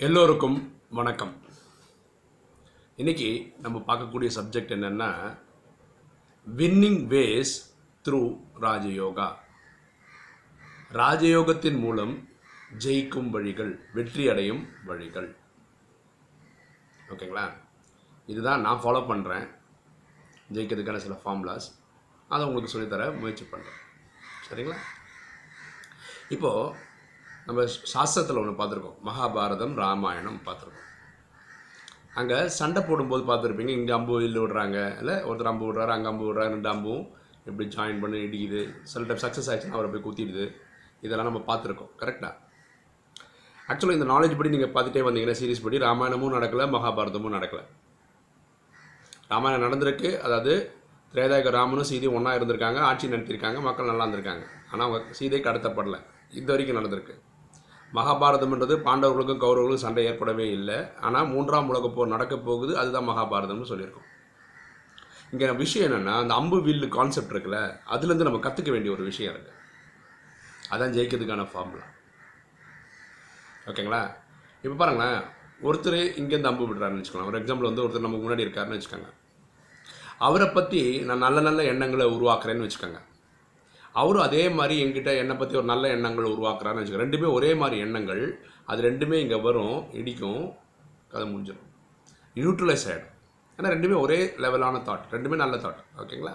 எல்லோருக்கும் வணக்கம். இன்னைக்கு நம்ம பார்க்கக்கூடிய சப்ஜெக்ட் என்னென்னா வின்னிங் வேஸ் த்ரூ ராஜயோகா. ராஜயோகத்தின் மூலம் ஜெயிக்கும் வழிகள் வெற்றி அடையும் வழிகள். ஓகேங்களா? இதுதான் நான் ஃபாலோ பண்ணுறேன் ஜெயிக்கிறதுக்கான சில ஃபார்முலாஸ் அதை உங்களுக்கு சொல்லித்தர முயற்சி பண்ணுறேன் சரிங்களா? இப்போது நம்ம சாஸ்திரத்தில் ஒன்று பார்த்துருக்கோம். மகாபாரதம் ராமாயணம் பார்த்துருக்கோம். அங்கே சண்டை போடும்போது பார்த்துருப்பீங்க இங்கே அம்பு இல்லை விடுறாங்க. இல்லை ஒருத்தர் அம்பு விடுறாரு அங்கே அம்பு விடுறாரு ரெண்டு அம்பும் எப்படி ஜாயின் பண்ணி இடிக்குது. சில டைம் சக்ஸஸ் ஆகிடுச்சுன்னா அவரை போய் குத்திடுது. இதெல்லாம் நம்ம பார்த்துருக்கோம். கரெக்டாக ஆக்சுவலாக இந்த நாலேஜ் படி நீங்கள் பார்த்துட்டே வந்தீங்கன்னா சீரிஸ் படி ராமாயணமும் நடக்கலை மகாபாரதமும் நடக்கலை. ராமாயணம் நடந்திருக்கு. அதாவது திரேதாயக ராமனும் சீதையும் ஒன்றா இருந்திருக்காங்க ஆட்சி நடத்தியிருக்காங்க மக்கள் நல்லா இருந்திருக்காங்க. ஆனால் அவங்க சீதை கடத்தப்படலை. இது வரைக்கும் நடந்திருக்கு. மகாபாரதம்ன்றது பாண்டவர்களுக்கும் கௌரவர்களுக்கும் சண்டை ஏற்படவே இல்லை. ஆனால் மூன்றாம் உலகப் போர் நடக்கப் போகுது அதுதான் மகாபாரதம்னு சொல்லியிருக்கோம். இங்கே விஷயம் என்னென்னா அந்த அம்பு வில்லு கான்செப்ட் இருக்குல்ல அதுலேருந்து நம்ம கற்றுக்க வேண்டிய ஒரு விஷயம் இருக்குது அதான் ஜெயிக்கிறதுக்கான ஃபார்முலா ஓகேங்களா? இப்போ பாருங்களேன் ஒருத்தர் இங்கேருந்து அம்பு விடுறாருன்னு வச்சுக்கலாம். ஒரு எக்ஸாம்பிள் வந்து ஒருத்தர் நமக்கு முன்னாடி இருக்காருன்னு வச்சுக்கோங்க. அவரை பற்றி நான் நல்ல நல்ல எண்ணங்களை உருவாக்குறேன்னு வச்சுக்கோங்க. அவரும் அதே மாதிரி எங்கிட்ட என்னை பற்றி ஒரு நல்ல எண்ணங்கள் உருவாக்குறாருன்னு வச்சுக்கோங்க ரெண்டுமே ஒரே மாதிரி எண்ணங்கள். அது ரெண்டுமே இங்கே வரும் இடிக்கும் கதை முடிஞ்சிடும். நியூட்ரலைஸ் ஆகிடும் ஏன்னா ரெண்டுமே ஒரே லெவலான தாட் ரெண்டுமே நல்ல தாட் ஓகேங்களா?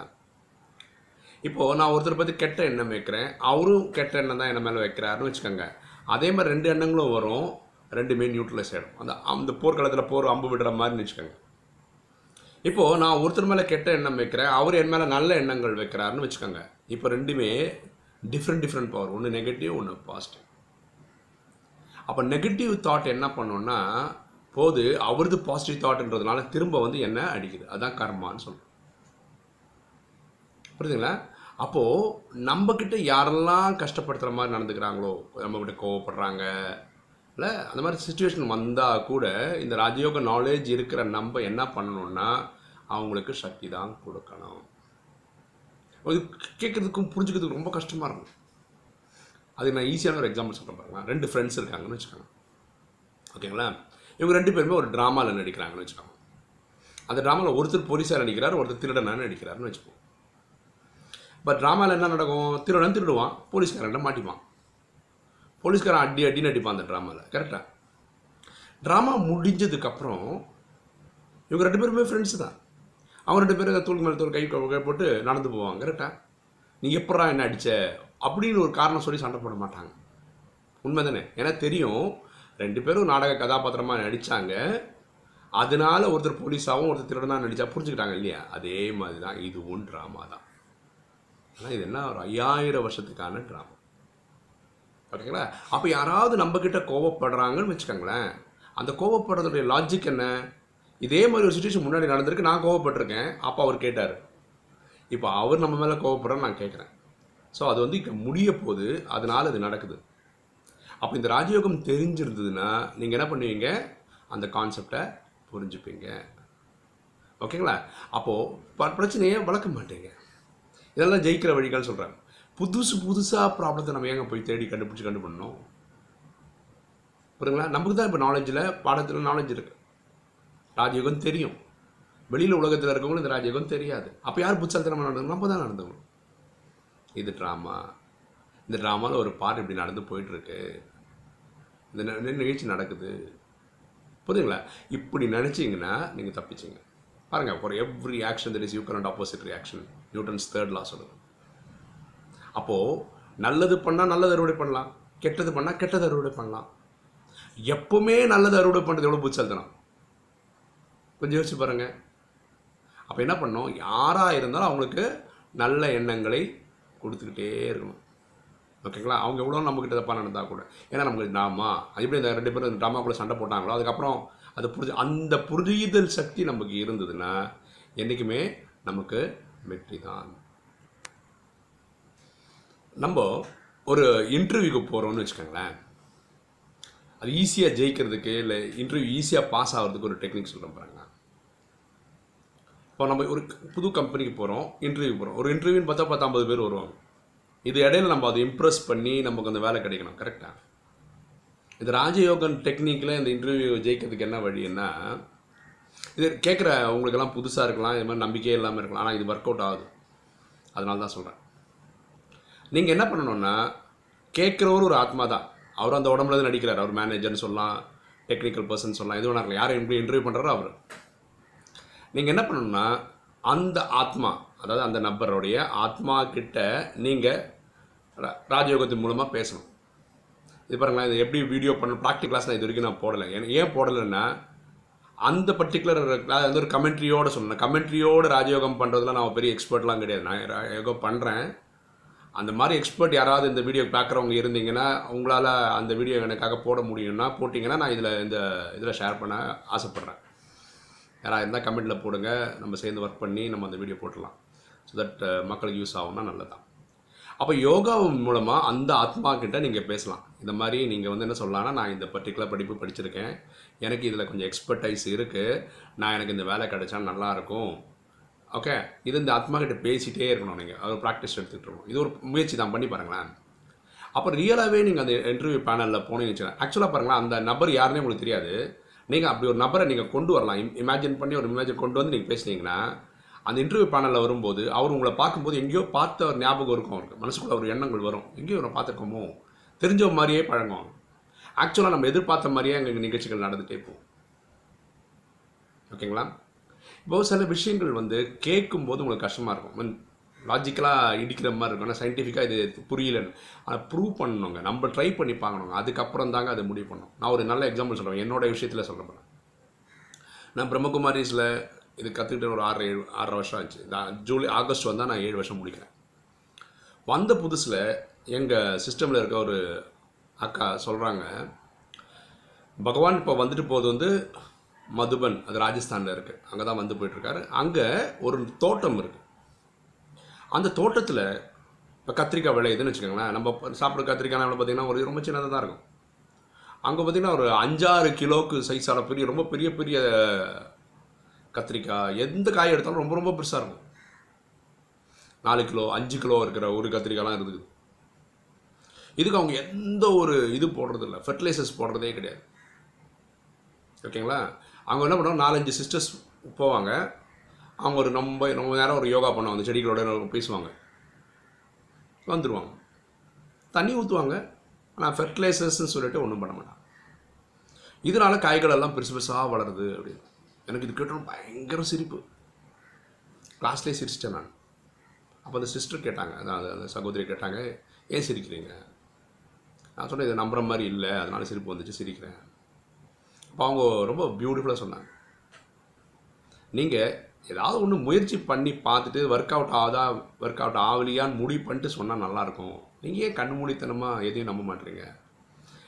இப்போது நான் ஒருத்தரை பற்றி கெட்ட எண்ணம் வைக்கிறேன். அவரும் கெட்ட எண்ணம் தான் என்ன மேலே வைக்கிறாருன்னு வச்சுக்கோங்க. அதே மாதிரி ரெண்டு எண்ணங்களும் வரும் ரெண்டுமே நியூட்ரலைஸ் ஆகிடும் அந்த அந்த போர்க்களத்தில் போர் அம்பு விடுற மாதிரின்னு வச்சுக்கோங்க. இப்போது நான் ஒருத்தர் மேலே கெட்ட எண்ணம் வைக்கிறேன் அவர் என் மேலே நல்ல எண்ணங்கள் வைக்கிறாருன்னு வச்சுக்கோங்க. இப்போ ரெண்டுமே டிஃப்ரெண்ட் டிஃப்ரெண்ட் பவர் ஒன்று நெகட்டிவ் ஒன்று பாசிட்டிவ் அப்போ நெகட்டிவ் தாட் என்ன பண்ணோன்னா போது அவரது பாசிட்டிவ் தாட்ன்றதுனால திரும்ப வந்து என்ன அடிக்குது. அதுதான் கர்மான்னு சொல்கிறோம் புரியுதுங்களா? அப்போது நம்மக்கிட்ட யாரெல்லாம் கஷ்டப்படுத்துகிற மாதிரி நடந்துக்கிறாங்களோ நம்மக்கிட்ட கோவப்படுறாங்க இல்லை? அந்த மாதிரி சுச்சுவேஷன் வந்தால் கூட இந்த ராஜயோக நாலேஜ் இருக்கிற நம்ம என்ன பண்ணணும்னா அவங்களுக்கு சக்தி தான் கொடுக்கணும். அது கேட்குறதுக்கும் புரிஞ்சுக்கிறதுக்கு ரொம்ப கஷ்டமாக இருக்கும். அதுக்கு நான் ஈஸியான ஒரு எக்ஸாம்பிள் சொல்கிறேன் பாருங்க. ரெண்டு ஃப்ரெண்ட்ஸ் இருக்காங்கன்னு வச்சுக்கோங்க. ஓகேங்களா? இவங்க ரெண்டு பேருமே ஒரு ட்ராமாவில் நடிக்கிறாங்கன்னு வச்சுக்கோங்க. அந்த ட்ராமாவில் ஒருத்தர் போலீஸாக நடிக்கிறார் ஒருத்தர் திருடனாக நடிக்கிறாருன்னு வச்சுக்கோங்க. பட் ட்ராமாவில் என்ன நடக்கும்? திருடன் திருடுவான் போலீஸ்காரன் மாட்டிப்பான். போலீஸ்காரன் அடி அடி நடிப்பான் அந்த ட்ராமாவில் கரெக்டாக ட்ராமா முடிஞ்சதுக்கப்புறம் இவங்க ரெண்டு பேருமே ஃப்ரெண்ட்ஸ் தான். அவங்க ரெண்டு பேரும் தூள் மேலே தூள் கை கை போட்டு நடந்து போவாங்க. கரெக்டாக நீ எப்படா என்ன அடித்த அப்படின்னு ஒரு காரணம் சொல்லி சண்டை போட மாட்டாங்க. உண்மை தானே ஏன்னா தெரியும் ரெண்டு பேரும் நாடக கதாபாத்திரமாக நடித்தாங்க அதனால ஒருத்தர் போலீஸாகவும் ஒருத்தர் திருடனாக நடித்தா புரிஞ்சுக்கிட்டாங்க இல்லையா? அதே மாதிரி தான் இதுவும் ட்ராமா தான். ஆனால் இது என்ன ஒரு ஐயாயிரம் வருஷத்துக்கான ட்ராமா ஓகேங்களா அப்போ யாராவது நம்மக்கிட்ட கோவப்படுறாங்கன்னு வச்சுக்கோங்களேன். அந்த கோவப்படுறதுடைய லாஜிக் என்ன? இதே மாதிரி ஒரு சுச்சுவேஷன் முன்னாடி நடந்திருக்கு. நான் கோவப்பட்டிருக்கேன். அப்போ அவர் கேட்டார். இப்போ அவர் நம்ம மேலே கோவப்படுறேன்னு நான் கேட்குறேன் ஸோ அது வந்து இங்கே முடிய போது அதனால் அது நடக்குது. அப்போ இந்த ராஜயோகம் தெரிஞ்சிருந்ததுன்னா நீங்கள் என்ன பண்ணுவீங்க? அந்த கான்செப்டை புரிஞ்சுப்பீங்க. ஓகேங்களா? அப்போது பிரச்சனையை வளர்க்க மாட்டீங்க. இதெல்லாம் ஜெயிக்கிற வழிகள் சொல்கிறாங்க புதுசு புதுசாக ப்ராப்ளத்தை நம்ம ஏங்க போய் தேடி கண்டுபிடிச்சி கண்டுபிடணும் பண்ணணும் புரியுங்களா நமக்கு தான் இப்போ நாலேஜில் பாடத்தில் நாலேஜ் இருக்குது ராஜயோகம் தெரியும். வெளியில் உலகத்தில் இருக்கவங்களும் இந்த ராஜயோகம் தெரியாது. அப்போ யார் புத்தகத்தில் நடந்து நம்ம தான் நடந்துக்கணும் இது ட்ராமா இந்த ட்ராமாவில் ஒரு பாட்டு இப்படி நடந்து போயிட்டுருக்கு. இந்த நிகழ்ச்சி நடக்குது. புரியுதுங்களா? இப்படி நினச்சிங்கன்னா நீங்கள் தப்பிச்சிங்க. பாருங்கள் for every action that is you and opposite reaction Newton's third law சொல்லுது. அப்போது நல்லது பண்ணால் நல்லது அறுவடை பண்ணலாம். கெட்டது பண்ணால் கெட்டது அறுவடை பண்ணலாம். எப்பவுமே நல்லது அறுவடை பண்ணுறது எவ்வளோ புத்தல்தனம் கொஞ்சம் யோசிச்சு பாருங்கள் அப்போ என்ன பண்ணோம் யாராக இருந்தாலும் அவங்களுக்கு நல்ல எண்ணங்களை கொடுத்துக்கிட்டே இருக்கணும். ஓகேங்களா அவங்க எவ்வளோ நம்மக்கிட்ட தப்பாக நடந்தால் கூட. ஏன்னா நமக்கு டாமா அது எப்படி இந்த ரெண்டு பேரும் இந்த ட்ராமா கூட சண்டை போட்டாங்களோ அதுக்கப்புறம் அது புரிஞ்சு அந்த புரிதல் சக்தி நமக்கு இருந்ததுன்னா என்றைக்குமே நமக்கு வெற்றி தான். நம்ம ஒரு இன்டர்வியூக்கு போகிறோம்னு வச்சுக்கோங்களேன். அது ஈஸியாக ஜெயிக்கிறதுக்கு இல்லை இன்டர்வியூ ஈஸியாக பாஸ் ஆகிறதுக்கு ஒரு டெக்னிக் சொல்கிறேன் பாருங்க. இப்போ நம்ம ஒரு புது கம்பெனிக்கு போகிறோம் இன்டர்வியூ போகிறோம் ஒரு இன்டர்வியூன்னு பார்த்தா பத்து ஐம்பது பேர் வருவாங்க. இது இடையில நம்ம அதை இம்ப்ரெஸ் பண்ணி நமக்கு அந்த வேலை கிடைக்கணும் கரெக்டாக இந்த ராஜயோகன் டெக்னிக்கில் இந்த இன்டர்வியூ ஜெயிக்கிறதுக்கு என்ன வழின்னா இது கேட்குற உங்களுக்கெல்லாம் புதுசாக இருக்கலாம் இது மாதிரி நம்பிக்கையே இல்லாமல் இருக்கலாம் ஆனால் இது ஒர்க் அவுட் ஆகுது. அதனால தான் சொல்கிறேன் நீங்கள் என்ன பண்ணணும்னா கேட்குறவர் ஒரு ஆத்மா தான். அவர் அந்த உடம்புல தான் நடிக்கிறார். அவர் மேனேஜர்னு சொல்லலாம் டெக்னிக்கல் பர்சன் சொல்லலாம். எது வேணா இருக்கலாம். யாரை இன்டர்வியூ பண்ணுறாரோ அவர். நீங்கள் என்ன பண்ணணும்னா அந்த ஆத்மா அதாவது அந்த நபருடைய ஆத்மா கிட்ட நீங்கள் ராஜயோகத்தின் மூலமாக பேசணும். இது பாருங்களேன் இது எப்படி வீடியோ பண்ண ப்ராக்டிக் கிளாஸ் நான் இது வரைக்கும் நான் போடலை. எனக்கு ஏன் போடலைன்னா அந்த பர்டிகுலர் வந்து ஒரு கமெண்ட்ரியோடு சொல்லணும். கமெண்ட்ரியோடு ராஜயோகம் பண்ணுறதுலாம் நான் பெரிய எக்ஸ்பர்ட்லாம் கிடையாது. நான் யோகம் பண்ணுறேன் அந்த மாதிரி எக்ஸ்பர்ட் யாராவது இந்த வீடியோ பார்க்குறவங்க இருந்தீங்கன்னா உங்களால் அந்த வீடியோ எனக்காக போட முடியும்னா போட்டிங்கன்னா நான் இதில் இந்த இதில் ஷேர் பண்ண ஆசைப்பட்றேன். யாராக இருந்தால் கமெண்ட்டில் போடுங்க. நம்ம சேர்ந்து ஒர்க் பண்ணி நம்ம அந்த வீடியோ போட்டுடலாம். ஸோ தட் uh, மக்களுக்கு யூஸ் ஆகும்னா நல்லதான் அப்போ யோகா மூலமாக அந்த ஆத்மா கிட்ட நீங்கள் பேசலாம். இந்த மாதிரி நீங்கள் வந்து என்ன சொல்லலாம்னா நான் இந்த பர்டிகுலர் படிப்பு படிச்சிருக்கேன். எனக்கு இதில் கொஞ்சம் எக்ஸ்பர்டைஸ் இருக்குது நான் எனக்கு இந்த வேலை கிடைச்சா நல்லாயிருக்கும் ஓகே இது இந்த ஆத்மா கிட்ட பேசிகிட்டே இருக்கணும் நீங்கள் அது ப்ராக்டிஸ் எடுத்துகிட்டு இருக்கணும். இது ஒரு முயற்சி தான். பண்ணி பாருங்களேன். அப்போ ரியலாகவே நீங்கள் அந்த இன்டர்வியூ பேனலில் போனீங்கன்னு வச்சுக்கோங்க. ஆக்சுவலாக பாருங்களேன் அந்த நபர் யாருன்னே உங்களுக்கு தெரியாது. நீங்கள் அப்படி ஒரு நபரை நீங்கள் கொண்டு வரலாம். இமேஜின் பண்ணி ஒரு இமேஜின் கொண்டு வந்து நீங்கள் பேசுனீங்கன்னா அந்த இன்டர்வியூ பேனலில் வரும்போது அவர் உங்களை பார்க்கும்போது எங்கேயோ பார்த்த ஒரு ஞாபகம் இருக்கும் அவருக்கு. மனசுக்குள்ள ஒரு எண்ணங்கள் வரும். எங்கேயோ இவரை பார்த்துருக்கோமோ? தெரிஞ்ச மாதிரியே பழங்கும் ஆக்சுவலாக நம்ம எதிர்பார்த்த மாதிரியே எங்கள் நிகழ்ச்சிகள் நடந்துகிட்டே போகும். ஓகேங்களா இப்போ சில விஷயங்கள் வந்து கேட்கும்போது உங்களுக்கு கஷ்டமாக இருக்கும். லாஜிக்கலாக இடிக்கிற மாதிரி இருக்கும். ஆனால் சயின்டிஃபிக்காக இது புரியலன்னு. ஆனால் ப்ரூவ் பண்ணணுங்க. நம்ம ட்ரை பண்ணி பார்க்கணுங்க. அதுக்கப்புறம் தாங்க அதை முடிவு பண்ணணும். நான் ஒரு நல்ல எக்ஸாம்பிள் சொல்கிறேன் என்னோட விஷயத்தில் சொல்ல போகிறேன் நான் பிரம்மகுமாரிஸில் இது கற்றுக்கிட்டு ஒரு ஆறு ஏழு ஆறரை வருஷம் ஆச்சு. நான் ஜூலை ஆகஸ்ட் வந்தால் நான் ஏழு வருஷம் முடிக்கிறேன். வந்த புதுசில் எங்கள் சிஸ்டமில் இருக்க ஒரு அக்கா சொல்கிறாங்க பகவான் இப்போ வந்துட்டு போது வந்து மதுபன் அது ராஜஸ்தானில் இருக்குது அங்கே தான் வந்து போயிட்டுருக்காரு அங்கே ஒரு தோட்டம் இருக்குது அந்த தோட்டத்தில் இப்போ கத்திரிக்காய் விளையுதுன்னு வச்சுக்கோங்களேன் நம்ம சாப்பிட்ற கத்திரிக்காய் பார்த்தீங்கன்னா ஒரு ரொம்ப சின்னதாக தான் இருக்கும். அங்கே பார்த்தீங்கன்னா ஒரு அஞ்சாறு கிலோவுக்கு சைஸான பெரிய ரொம்ப பெரிய பெரிய கத்திரிக்காய் எந்த காய் எடுத்தாலும் ரொம்ப ரொம்ப பெருசாக இருக்கும். நாலு கிலோ அஞ்சு கிலோ இருக்கிற ஒரு கத்திரிக்காய்லாம் இருக்குது. இதுக்கு அவங்க எந்த ஒரு இது போடுறது இல்லை ஃபெர்டிலைசர்ஸ் போடுறதே கிடையாது. ஓகேங்களா? அவங்க என்ன பண்ணுவாங்க நாலஞ்சு சிஸ்டர்ஸ் போவாங்க. அவங்க ஒரு ரொம்ப ரொம்ப நேரம் ஒரு யோகா பண்ணுவாங்க அந்த செடிகளோட பேசுவாங்க. வந்துடுவாங்க தண்ணி ஊற்றுவாங்க ஆனால் ஃபெர்டிலைசர்ஸ்னு சொல்லிட்டு ஒன்றும் பண்ண மாட்டாங்க. இதனால காய்கள் எல்லாம் பெருசு பெருசாக வளருது அப்படின்னு. எனக்கு இது கேட்டோம் பயங்கர சிரிப்பு. கிளாஸ்லேயே சிரிச்சிட்டேன் நான். அப்போ அந்த சிஸ்டர் கேட்டாங்க. அதான் அந்த சகோதரி கேட்டாங்க ஏன் சிரிக்கிறீங்க? நான் சொன்னேன் இதை நம்புகிற மாதிரி இல்லை. அதனால சிரிப்பு வந்துச்சு சிரிக்கிறேன். அப்போ அவங்க ரொம்ப பியூட்டிஃபுல்லாக சொன்னாங்க. நீங்கள் ஏதாவது ஒன்று முயற்சி பண்ணி பார்த்துட்டு ஒர்க் அவுட் ஆகுதா ஒர்க் அவுட் ஆகலையான்னு முடிவு பண்ணிட்டு சொன்னால் நல்லாயிருக்கும். நீங்கள் ஏன் கண்மூடித்தனமாக எதையும் நம்ப மாட்டீங்க?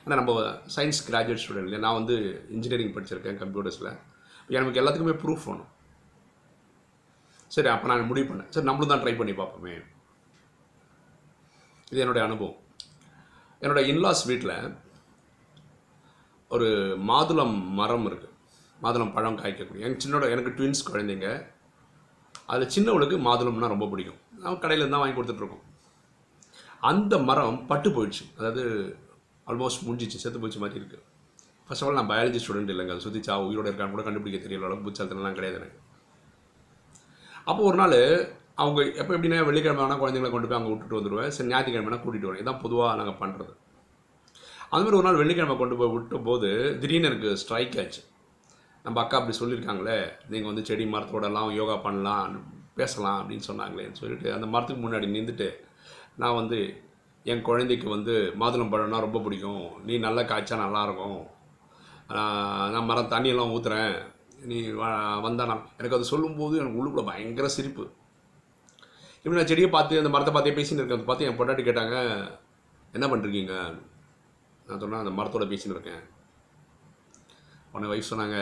ஏன்னா நம்ம சயின்ஸ் கிராஜுவேட் ஸ்டூடெண்ட் இல்லை நான் வந்து இன்ஜினியரிங் படிச்சிருக்கேன் கம்ப்யூட்டர்ஸில் எனக்கு எல்லாத்துக்குமே ப்ரூஃப் வேணும். சரி அப்போ நான் முடிவு பண்ணேன். சரி நம்மளும் தான் ட்ரை பண்ணி பார்ப்போமே. இது என்னுடைய அனுபவம். என்னோட இன்லாஸ் வீட்டில் ஒரு மாதுளம் மரம் இருக்குது மாதுளம் பழம் காய்க்கக்கூடிய. எனக்கு சின்னோட எனக்கு ட்வின்ஸ் குழந்தைங்க. அதில் சின்னவளுக்கு மாதுளம்னா ரொம்ப பிடிக்கும். நான் கடையில் தான் வாங்கி கொடுத்துட்ருக்கோம். அந்த மரம் பட்டு போயிடுச்சு. அதாவது ஆல்மோஸ்ட் முடிஞ்சிச்சு செத்து போயிடுச்சு மாதிரி இருக்குது ஃபர்ஸ்ட் ஆஃப் ஆல் நான் பயாலஜி ஸ்டூடெண்ட் இல்லைங்க. அது சுற்றி சா உயிரோட இருக்கான்னு கூட கண்டுபிடிக்க தெரியல. அளவுக்கு புச்சாலத்தெல்லாம் கிடையாது எனக்கு. அப்போ ஒரு நாள் அவங்க எப்போ எப்படின்னா வெள்ளிக்கிழமை ஆனால் குழந்தைங்களை கொண்டு போய் அங்கே விட்டுட்டு வந்துடுவேன் சரி ஞாயிற்றுக்கிழமை கூட்டிகிட்டு வருவேன். இதான் பொதுவாக நாங்கள் பண்ணுறது அந்த மாதிரி ஒரு நாள் வெள்ளிக்கிழமை கொண்டு போய் விட்ட போது திடீர்னு எனக்கு ஸ்ட்ரைக் ஆச்சு. நம்ம அக்கா அப்படி சொல்லியிருக்காங்களே நீங்கள் வந்து செடி மரத்தோடலாம் யோகா பண்ணலாம் பேசலாம் அப்படின்னு சொன்னாங்களேன்னு சொல்லிட்டு அந்த மரத்துக்கு முன்னாடி நின்றுட்டு நான் வந்து என் குழந்தைக்கு வந்து மாதுளம் பழம்னா ரொம்ப பிடிக்கும். நீ நல்லா காய்ச்சா நல்லாயிருக்கும். நான் மரம் தண்ணியெல்லாம் ஊற்றுறேன் நீ வந்தானா எனக்கு அது சொல்லும்போது எனக்கு உள்ளுக்குள்ள பயங்கர சிரிப்பு. இப்படி நான் செடியை பார்த்து அந்த மரத்தை பார்த்தே பேசின்னு இருக்கேன். பார்த்து என் பொண்டாட்டி கேட்டாங்க என்ன பண்ணுறீங்க நான் சொன்னேன் அந்த மரத்தோட பேசின்னு இருக்கேன். உடனே வயசு சொன்னாங்க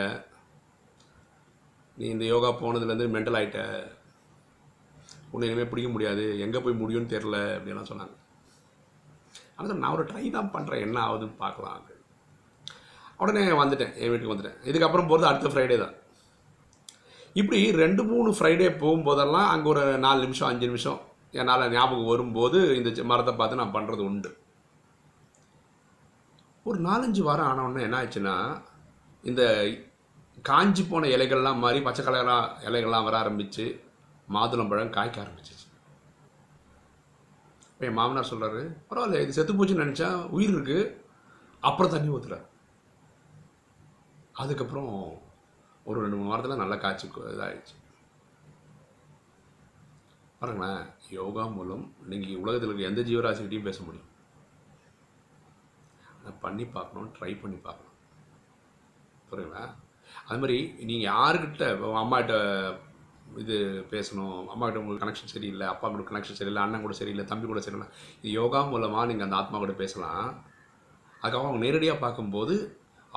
நீ இந்த யோகா போனதுலேருந்து மென்டல் ஆகிட்ட உன்னை இனிமேல் பிடிக்க முடியாது. எங்கே போய் முடியும்னு தெரில அப்படின்லாம் சொன்னாங்க. ஆனால் நான் ஒரு ட்ரை தான் பண்ணுறேன் என்ன ஆகுதுன்னு பார்க்கலாம். உடனே வந்துட்டேன். என் வீட்டுக்கு வந்துட்டேன். இதுக்கப்புறம் போகிறது அடுத்த ஃப்ரைடே தான். இப்படி ரெண்டு மூணு ஃப்ரைடே போகும்போதெல்லாம் அங்கே ஒரு நாலு நிமிஷம் அஞ்சு நிமிஷம் என்னால் ஞாபகம் வரும்போது இந்த மரத்தை பார்த்து நான் பண்ணுறது உண்டு. ஒரு நாலஞ்சு வாரம் ஆனவுடனே என்ன ஆச்சுன்னா இந்த காஞ்சி போன இலைகள்லாம் மாறி பச்சை கலராக இலைகள்லாம் வர ஆரம்பிச்சு மாதுளம்பழம் காய்க்க ஆரம்பிச்சிச்சு. இப்போ என் மாமனார் சொல்கிறாரு பரவாயில்ல இது செத்து போச்சுன்னு நினச்சா உயிர் இருக்குது அப்புறம் தண்ணி ஊற்றுறாரு அதுக்கப்புறம் ஒரு ரெண்டு மூணு வாரத்தில் நல்லா காய்ச்சி இதாகிடுச்சு பாருங்களேன் யோகா மூலம் நீங்கள் உலகத்தில் இருக்க எந்த ஜீவராசிக்கிட்டையும் பேச முடியும். அதை பண்ணி பார்க்கணும் ட்ரை பண்ணி பார்க்கணும். புரியுங்களா அது மாதிரி நீங்கள் யாருக்கிட்ட அம்மாகிட்ட இது பேசணும் அம்மாக்கிட்ட உங்களுக்கு கனெக்ஷன் சரியில்லை அப்பா கூட கனெக்ஷன் சரியில்லை அண்ணன் கூட சரியில்லை தம்பி கூட சரியில்லை இது யோகா மூலமாக நீங்கள் அந்த ஆத்மா கூட பேசலாம். அதுக்கப்புறம் அவங்க நேரடியாக பார்க்கும்போது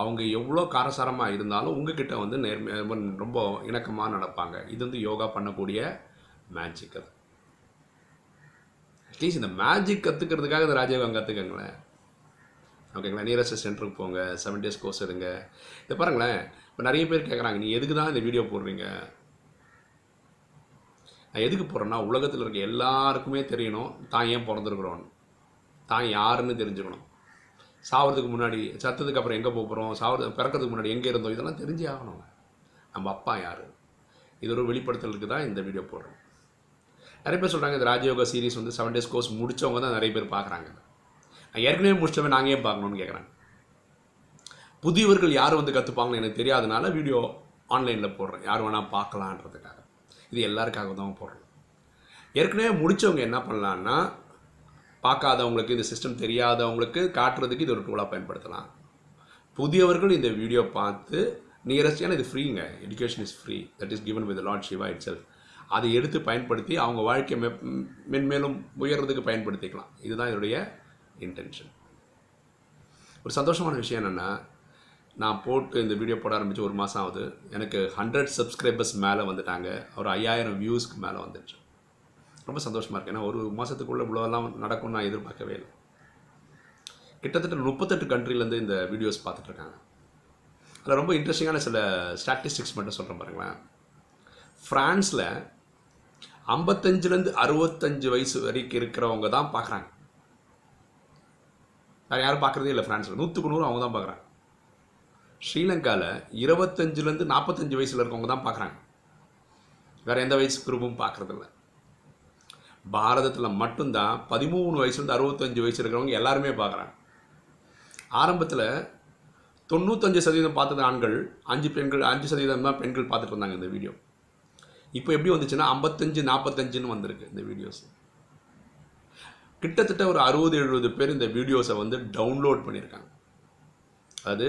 அவங்க எவ்வளோ காரசாரமாக இருந்தாலும் உங்ககிட்ட வந்து நேர்மை ரொம்ப இணக்கமாக நடப்பாங்க. இது வந்து யோகா பண்ணக்கூடிய மேஜிக் அது அட்லீஸ்ட் இந்த மேஜிக் கற்றுக்கிறதுக்காக இந்த ராஜயோகம் கற்றுக்கங்களேன் ஓகேங்களா? நியரஸ்ட் சென்டருக்கு போங்க செவன் டேஸ் கோர்ஸ் எடுங்க. இதை பாருங்களேன் இப்போ நிறைய பேர் கேட்குறாங்க நீ எதுக்கு தான் இந்த வீடியோ போடுறீங்க? நான் எதுக்கு போடுறேன்னா உலகத்தில் இருக்க எல்லாருக்குமே தெரியணும் தான் ஏன் பிறந்திருக்கிறோன்னு தான் யாருன்னு தெரிஞ்சுக்கணும். சாவறதுக்கு முன்னாடி சத்ததுக்கு அப்புறம் எங்கே போகிறோம் சாவது பிறக்கிறதுக்கு முன்னாடி எங்கே இருந்தோம்? இதெல்லாம் தெரிஞ்சே ஆகணும் நம்ம அப்பா யார்? இது ஒரு வெளிப்படுத்தலுக்கு தான் இந்த வீடியோ போடுறோம். நிறைய பேர் சொல்கிறாங்க இந்த ராஜயோகா சீரிஸ் வந்து செவன் டேஸ் கோர்ஸ் முடித்தவங்க தான் நிறைய பேர் பார்க்குறாங்க நான் ஏற்கனவே முடிச்சவன் நாங்கள் ஏன் பார்க்கணுன்னு கேட்குறாங்க புதியவர்கள் யார் வந்து கற்றுப்பாங்கன்னு எனக்கு தெரியாதனால வீடியோ ஆன்லைனில் போடுறேன். யார் வேணால் பார்க்கலான்றதுக்காக. இது எல்லாருக்காக தான் போடுறோம். ஏற்கனவே முடித்தவங்க என்ன பண்ணலான்னா பார்க்காதவங்களுக்கு இந்த சிஸ்டம் தெரியாதவங்களுக்கு காட்டுறதுக்கு இது ஒரு டூலாக பயன்படுத்தலாம். புதியவர்கள் இந்த வீடியோ பார்த்து நியரஸ்ட் ஏன்னா இது ஃப்ரீங்க education is free that is given with lord Shiva itself அதை எடுத்து பயன்படுத்தி அவங்க வாழ்க்கை மெ மென்மேலும் உயர்றதுக்கு பயன்படுத்திக்கலாம். இதுதான் என்னுடைய இன்டென்ஷன் ஒரு சந்தோஷமான விஷயம் என்னென்னா நான் போட்டு இந்த வீடியோ போட ஆரம்பித்து ஒரு மாதம் ஆகுது. எனக்கு ஹண்ட்ரட் சப்ஸ்கிரைபர்ஸ் மேலே வந்துட்டாங்க. ஒரு ஐயாயிரம் வியூஸ்க்கு மேலே வந்துடுச்சு ரொம்ப சந்தோஷமாக இருக்குது ஏன்னா ஒரு மாதத்துக்குள்ளே இவ்வளோலாம் நடக்கும்னு நான் எதிர்பார்க்கவே இல்லை. கிட்டத்தட்ட முப்பத்தெட்டு கண்ட்ரிலேருந்து இந்த வீடியோஸ் பார்த்துட்ருக்காங்க அதில் ரொம்ப இன்ட்ரெஸ்டிங்கான சில ஸ்டாட்டிஸ்டிக்ஸ் மட்டும் சொல்கிறேன் பாருங்களேன். ஃப்ரான்ஸில் ஐம்பத்தஞ்சுலேருந்து அறுபத்தஞ்சு வயசு வரைக்கும் இருக்கிறவங்க தான் பார்க்குறாங்க. வேறு யாரும் பார்க்குறதே இல்லை ஃப்ரான்ஸில். நூற்றுக்கு நூறு அவங்க தான் பார்க்குறாங்க. ஸ்ரீலங்காவில் இருபத்தஞ்சிலேருந்து நாற்பத்தஞ்சு வயசில் இருக்கவங்க தான் பார்க்குறாங்க. வேறு எந்த வயசு குரூப்பும் பார்க்குறதில்ல. பாரதத்தில் மட்டும்தான் பதிமூணு வயசுலேருந்து அறுபத்தஞ்சு வயசு இருக்கிறவங்க எல்லாருமே பார்க்குறாங்க. ஆரம்பத்தில் தொண்ணூத்தஞ்சு சதவீதம் பார்த்தது ஆண்கள் அஞ்சு பெண்கள் அஞ்சு சதவீதம் தான் பெண்கள் பார்த்துட்டு இருந்தாங்க இந்த வீடியோ. இப்போ எப்படி வந்துச்சுன்னா ஐம்பத்தஞ்சு நாற்பத்தஞ்சுன்னு வந்திருக்கு இந்த வீடியோஸ். கிட்டத்தட்ட ஒரு அறுபது எழுபது பேர் இந்த வீடியோஸை வந்து டவுன்லோட் பண்ணியிருக்காங்க. அது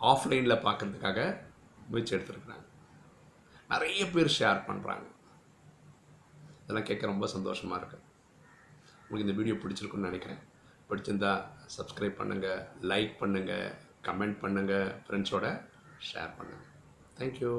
ஆஃப்லைனில் பார்க்கறதுக்காக முயற்சி எடுத்துருக்குறாங்க. நிறைய பேர் ஷேர் பண்ணுறாங்க இதெல்லாம் கேட்க ரொம்ப சந்தோஷமாக இருக்குது உங்களுக்கு இந்த வீடியோ பிடிச்சிருக்குன்னு நினைக்கிறேன். பிடிச்சிருந்தா சப்ஸ்கிரைப் பண்ணுங்கள் லைக் பண்ணுங்கள் கமெண்ட் பண்ணுங்கள் ஃப்ரெண்ட்ஸோட ஷேர் பண்ணுங்கள் தேங்க்யூ